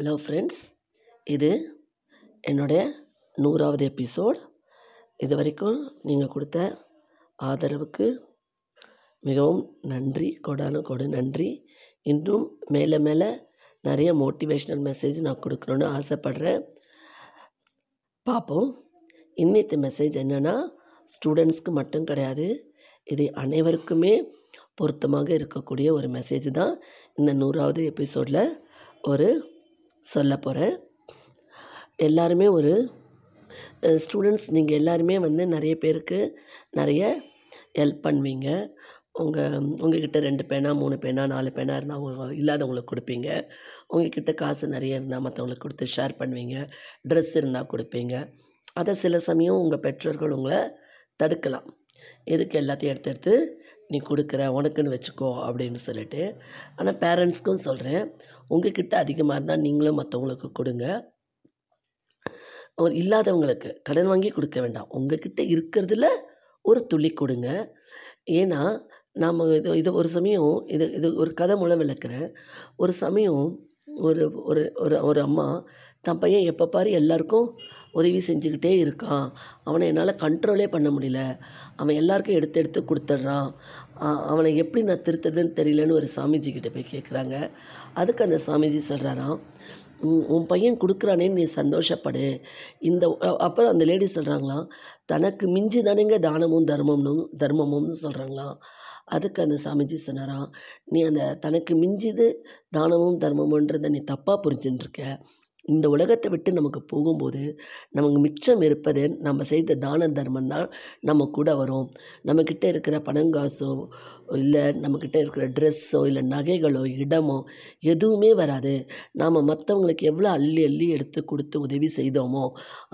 Hello friends இது என்னுடைய நூறாவது எபிசோட் இது வரைக்கும் நீங்கள் கொடுத்த ஆதரவுக்கு மிகவும் நன்றி. கொடான கொடு நன்றி. இன்னும் மேலே மேலே நிறைய மோட்டிவேஷ்னல் மெசேஜ் நான் கொடுக்கணுன்னு ஆசைப்பட்றேன். பார்ப்போம். இன்னித்த மெசேஜ் என்னென்னா ஸ்டூடெண்ட்ஸ்க்கு மட்டும் கிடையாது. இது அனைவருக்குமே பொருத்தமாக இருக்கக்கூடிய ஒரு மெசேஜ் தான் இந்த நூறாவது எபிசோடில் ஒரு சொல்ல போகிறேன் எல்லாருமே ஒரு ஸ்டூடெண்ட்ஸ் நீங்கள் எல்லாருமே வந்து நிறைய பேருக்கு நிறைய ஹெல்ப் பண்ணுவீங்க. உங்கள் உங்கள்கிட்ட ரெண்டு பேனா மூணு பேனா நாலு பேனா இருந்தால் அவங்க இல்லாதவங்களுக்கு கொடுப்பீங்க. உங்கள்கிட்ட காசு நிறைய இருந்தால் மற்றவங்களுக்கு கொடுத்து ஷேர் பண்ணுவீங்க. ட்ரெஸ் இருந்தால் கொடுப்பீங்க. அதை சில சமயம் உங்கள் பெற்றோர்கள் உங்களை தடுக்கலாம். எதுக்கு எல்லாத்தையும் எடுத்து எடுத்து நீ கொடுக்குற உனக்குன்னு வச்சுக்கோ அப்படின்னு சொல்லிட்டு ஆனால் பேரண்ட்ஸ்க்கும் சொல்கிறேன் உங்ககிட்ட அதிகமாக இருந்தால் நீங்களும் மற்றவங்களுக்கு கொடுங்க. ஒரு இல்லாதவங்களுக்கு கடன் வாங்கி கொடுக்க வேண்டாம். உங்ககிட்ட இருக்கிறதுல ஒரு துளி கொடுங்க. ஏன்னா நாம் இது இது ஒரு சமயம் இது இது ஒரு கதை மூலம் விளக்குறேன். ஒரு சமயம் ஒரு ஒரு ஒரு ஒரு அம்மா தன் பையன் எப்போ பாரு எல்லாருக்கும் உதவி செஞ்சுக்கிட்டே இருக்கான். அவனை என்னால் கண்ட்ரோலே பண்ண முடியல. அவன் எல்லாருக்கும் எடுத்து எடுத்து கொடுத்துட்றான். அவனை எப்படி நான் திருத்துறதுன்னு தெரியலன்னு ஒரு சாமிஜி கிட்ட போய் கேட்குறாங்க அதுக்கு அந்த சாமிஜி சொல்கிறாராம் உன் பையன் கொடுக்குறானேன்னு நீ சந்தோஷப்படு. இந்த அப்புறம் அந்த லேடி சொல்கிறாங்களாம் தனக்கு மிஞ்சி தானேங்க தானமும் தர்மம்னும் தர்மமும்னு சொல்கிறாங்களாம் அதுக்கு அந்த சாமிஜி சொன்னாராம் நீ அந்த தனக்கு மிஞ்சிது தானமும் தர்மமுன்றதை நீ தப்பாக புரிஞ்சுட்டுருக்க இந்த உலகத்தை விட்டு நமக்கு போகும்போது நமக்கு மிச்சம் இருப்பது நம்ம செய்த தான தர்மம் தான் நம்ம கூட வரும். நம்மக்கிட்ட இருக்கிற பணங்காசோ இல்லை நம்மக்கிட்ட இருக்கிற ட்ரெஸ்ஸோ இல்லை நகைகளோ இடமோ எதுவுமே வராது. நாம் மற்றவங்களுக்கு எவ்வளோ அள்ளி அள்ளி எடுத்து கொடுத்து உதவி செய்தோமோ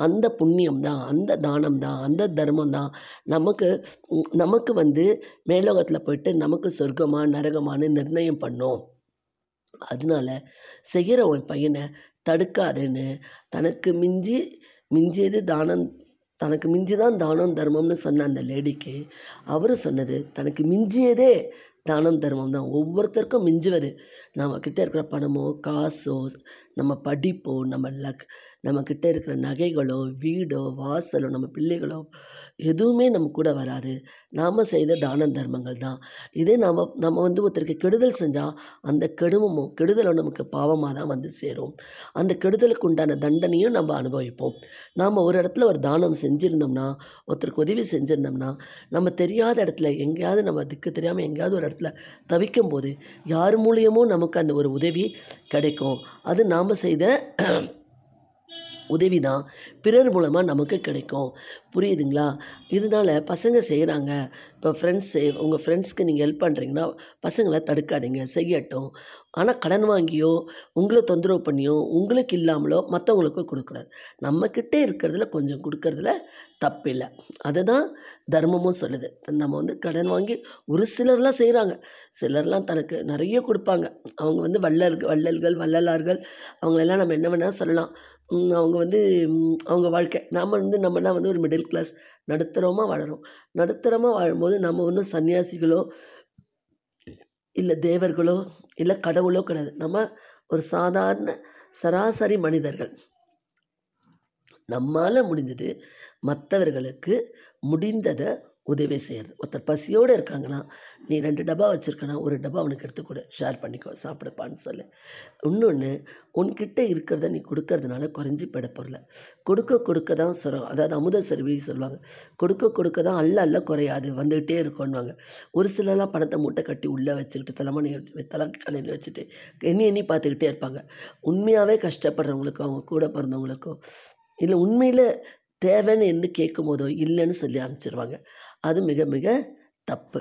அந்த புண்ணியம் தான் அந்த தானம் தான் அந்த தர்மம் தான் நமக்கு நமக்கு வந்து மேலோகத்தில் போயிட்டு நமக்கு சொர்க்கமாக நரகமானு நிர்ணயம் பண்ணோம். அதனால செய்கிற உன் பையனை தடுக்காதேன்னு தனக்கு மிஞ்சி மிஞ்சியது தானம் தனக்கு மிஞ்சி தான் தானம் தர்மம்னு சொன்ன அந்த லேடிக்கு அவர் சொன்னது தனக்கு மிஞ்சியதே தானம் தர்மம் தான் ஒவ்வொருத்தருக்கும் மிஞ்சுவது. நம்மக்கிட்ட இருக்கிற பணமோ காசோ நம்ம படிப்போ நம்ம லக் நம்மக்கிட்ட இருக்கிற நகைகளோ வீடோ வாசலோ நம்ம பிள்ளைகளோ எதுவுமே நம்ம கூட வராது. நாம் செய்த தான தர்மங்கள் தான். இதே நாம் நம்ம வந்து ஒருத்தருக்கு கெடுதல் செஞ்சால் அந்த கெடுமமோ கெடுதலோ நமக்கு பாவமாக தான் வந்து சேரும். அந்த கெடுதலுக்கு உண்டான தண்டனையும் நம்ம அனுபவிப்போம். நாம் ஒரு இடத்துல ஒரு தானம் செஞ்சுருந்தோம்னா ஒருத்தருக்கு உதவி செஞ்சுருந்தோம்னா நம்ம தெரியாத இடத்துல எங்கேயாவது நம்ம திக்கு தெரியாமல் எங்கேயாவது ஒரு இடத்துல தவிக்கும் போது யார் மூலியமோ நமக்கு அந்த ஒரு உதவி கிடைக்கும். அது நாம் செய்த உதவி தான் பிறர் மூலமாக நமக்கு கிடைக்கும். புரியுதுங்களா? இதனால் பசங்க செய்கிறாங்க இப்போ ஃப்ரெண்ட்ஸ் உங்கள் ஃப்ரெண்ட்ஸ்க்கு நீங்கள் ஹெல்ப் பண்ணுறீங்கன்னா பசங்களை தடுக்காதீங்க. செய்யட்டும். ஆனால் கடன் வாங்கியோ உங்களை தொந்தரவு பண்ணியோ உங்களுக்கு இல்லாமலோ மற்றவங்களுக்கும் கொடுக்கூடாது நம்மக்கிட்டே இருக்கிறதுல கொஞ்சம் கொடுக்கறதுல தப்பில்லை. அதை தான் தர்மமும் சொல்லுது. நம்ம வந்து கடன் வாங்கி ஒரு சிலர்லாம் செய்கிறாங்க சிலர்லாம் தனக்கு நிறைய கொடுப்பாங்க. அவங்க வந்து வள்ளல்கள் வள்ளல்கள் வள்ளலார்கள். அவங்களெல்லாம் நம்ம என்ன வேணால் சொல்லலாம். அவங்க வந்து அவங்க வாழ்க்கை. நாம் வந்து நம்மலாம் வந்து ஒரு மிடில் கிளாஸ் நடுத்தரமாக வாழறோம். நடுத்தரமாக வாழும்போது நம்ம ஒன்றும் சன்னியாசிகளோ இல்லை தேவர்களோ இல்லை கடவுளோ கிடையாது. நம்ம ஒரு சாதாரண சராசரி மனிதர்கள். நம்மால் முடிஞ்சது மற்றவர்களுக்கு முடிந்ததை உதவி செய்கிறது ஒருத்தர் பசியோடு இருக்காங்கன்னா நீ ரெண்டு டப்பா வச்சுருக்கனா ஒரு டப்பா அவனுக்கு எடுத்துக்கொடு ஷேர் பண்ணிக்கோ சாப்பிடுப்பான்னு சொல்லு. இன்னொன்று உன்கிட்ட இருக்கிறத நீ கொடுக்கறதுனால குறைஞ்சி போயிட கொடுக்க கொடுக்க தான் சொல்கிறோம் அதாவது அமுத செருவி சொல்லுவாங்க. கொடுக்க கொடுக்க தான் அல்ல அல்ல குறையாது வந்துக்கிட்டே இருக்கோன்னுவாங்க ஒரு சிலர்லாம் பணத்தை மூட்டை கட்டி உள்ளே வச்சுக்கிட்டு தலைமணி தலைக்கணையில் வச்சுட்டு எண்ணி எண்ணி பார்த்துக்கிட்டே இருப்பாங்க. உண்மையாகவே கஷ்டப்படுறவங்களுக்கோ அவங்க கூட பிறந்தவங்களுக்கோ இல்லை உண்மையில் தேவைன்னு எந்த கேட்கும் போதோ இல்லைன்னு சொல்லி அனுப்பிச்சிருவாங்க. அது மிக மிக தப்பு.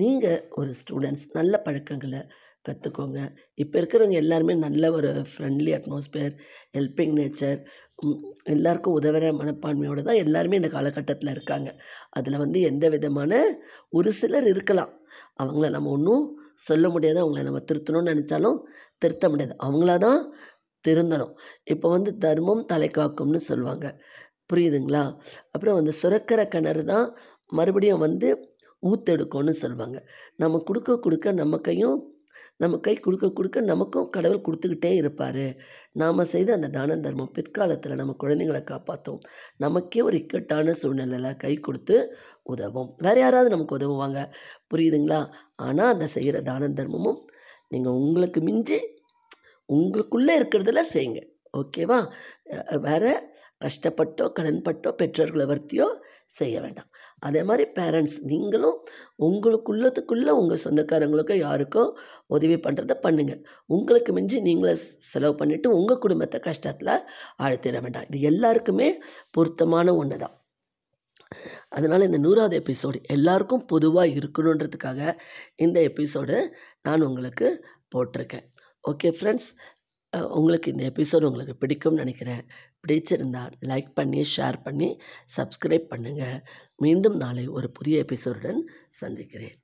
நீங்கள் ஒரு ஸ்டூடெண்ட்ஸ் நல்ல பழக்கங்களை கற்றுக்கோங்க இப்போ இருக்கிறவங்க எல்லாருமே நல்ல ஒரு ஃப்ரெண்ட்லி அட்மாஸ்பியர் ஹெல்பிங் நேச்சர் எல்லாருக்கும் உதவுற மனப்பான்மையோடு தான் எல்லாருமே இந்த காலகட்டத்தில் இருக்காங்க. அதில் வந்து எந்த விதமான ஒரு சிலர் இருக்கலாம். அவங்கள நம்ம ஒன்றும் சொல்ல முடியாது. அவங்கள நம்ம திருத்தணும்னு நினச்சாலும் திருத்த முடியாது. அவங்களா தான் திருந்தணும். இப்போ வந்து தர்மம் தலை காக்கும்னு சொல்லுவாங்க. புரியுதுங்களா? அப்புறம் வந்து சுரக்கிற கிணறு தான் மறுபடியும் வந்து ஊற்றெடுக்கும்னு சொல்லுவாங்க நம்ம கொடுக்க கொடுக்க நம்ம கையும் நம்ம கை கொடுக்க கொடுக்க நமக்கும் கடவுள் கொடுத்துக்கிட்டே இருப்பார். நாம் செய்த அந்த தான தர்மம் பிற்காலத்தில் நம்ம குழந்தைங்களை காப்பாற்றும் நமக்கே ஒரு இக்கட்டான சூழ்நிலையில் கை கொடுத்து உதவும். வேறு யாராவது நமக்கு உதவுவாங்க. புரியுதுங்களா? ஆனால் அந்த செய்கிற தான தர்மமும் நீங்கள் உங்களுக்கு மிஞ்சி உங்களுக்குள்ளே இருக்கிறதுல செய்யுங்க. ஓகேவா? வேறு வேற கஷ்டப்பட்டோ கடன்பட்டோ பெற்றோர்களை வர்த்தியோ செய்ய வேண்டாம். அதே மாதிரி பேரண்ட்ஸ் நீங்களும் உங்களுக்குள்ளத்துக்குள்ளே உங்கள் சொந்தக்காரங்களுக்கோ யாருக்கோ உதவி பண்ணுறத பண்ணுங்கள் உங்களுக்கு மிஞ்சி நீங்களே செலவு பண்ணிவிட்டு உங்கள் குடும்பத்தை கஷ்டத்தில் ஆழ்த்திட வேண்டாம். இது எல்லாருக்குமே பொருத்தமான ஒன்று தான் அதனால் இந்த நூறாவது எபிசோடு எல்லாருக்கும் பொதுவாக இருக்கணுன்றதுக்காக இந்த எபிசோடு நான் உங்களுக்கு போட்டிருக்கேன். ஓகே ஃப்ரெண்ட்ஸ் உங்களுக்கு இந்த எபிசோடு உங்களுக்கு பிடிக்கும்னு நினைக்கிறேன். பிடிச்சிருந்தா லைக் பண்ணி ஷேர் பண்ணி சப்ஸ்கிரைப் பண்ணுங்கள் மீண்டும் நாளை ஒரு புதிய எபிசோடுடன் சந்திக்கிறேன்.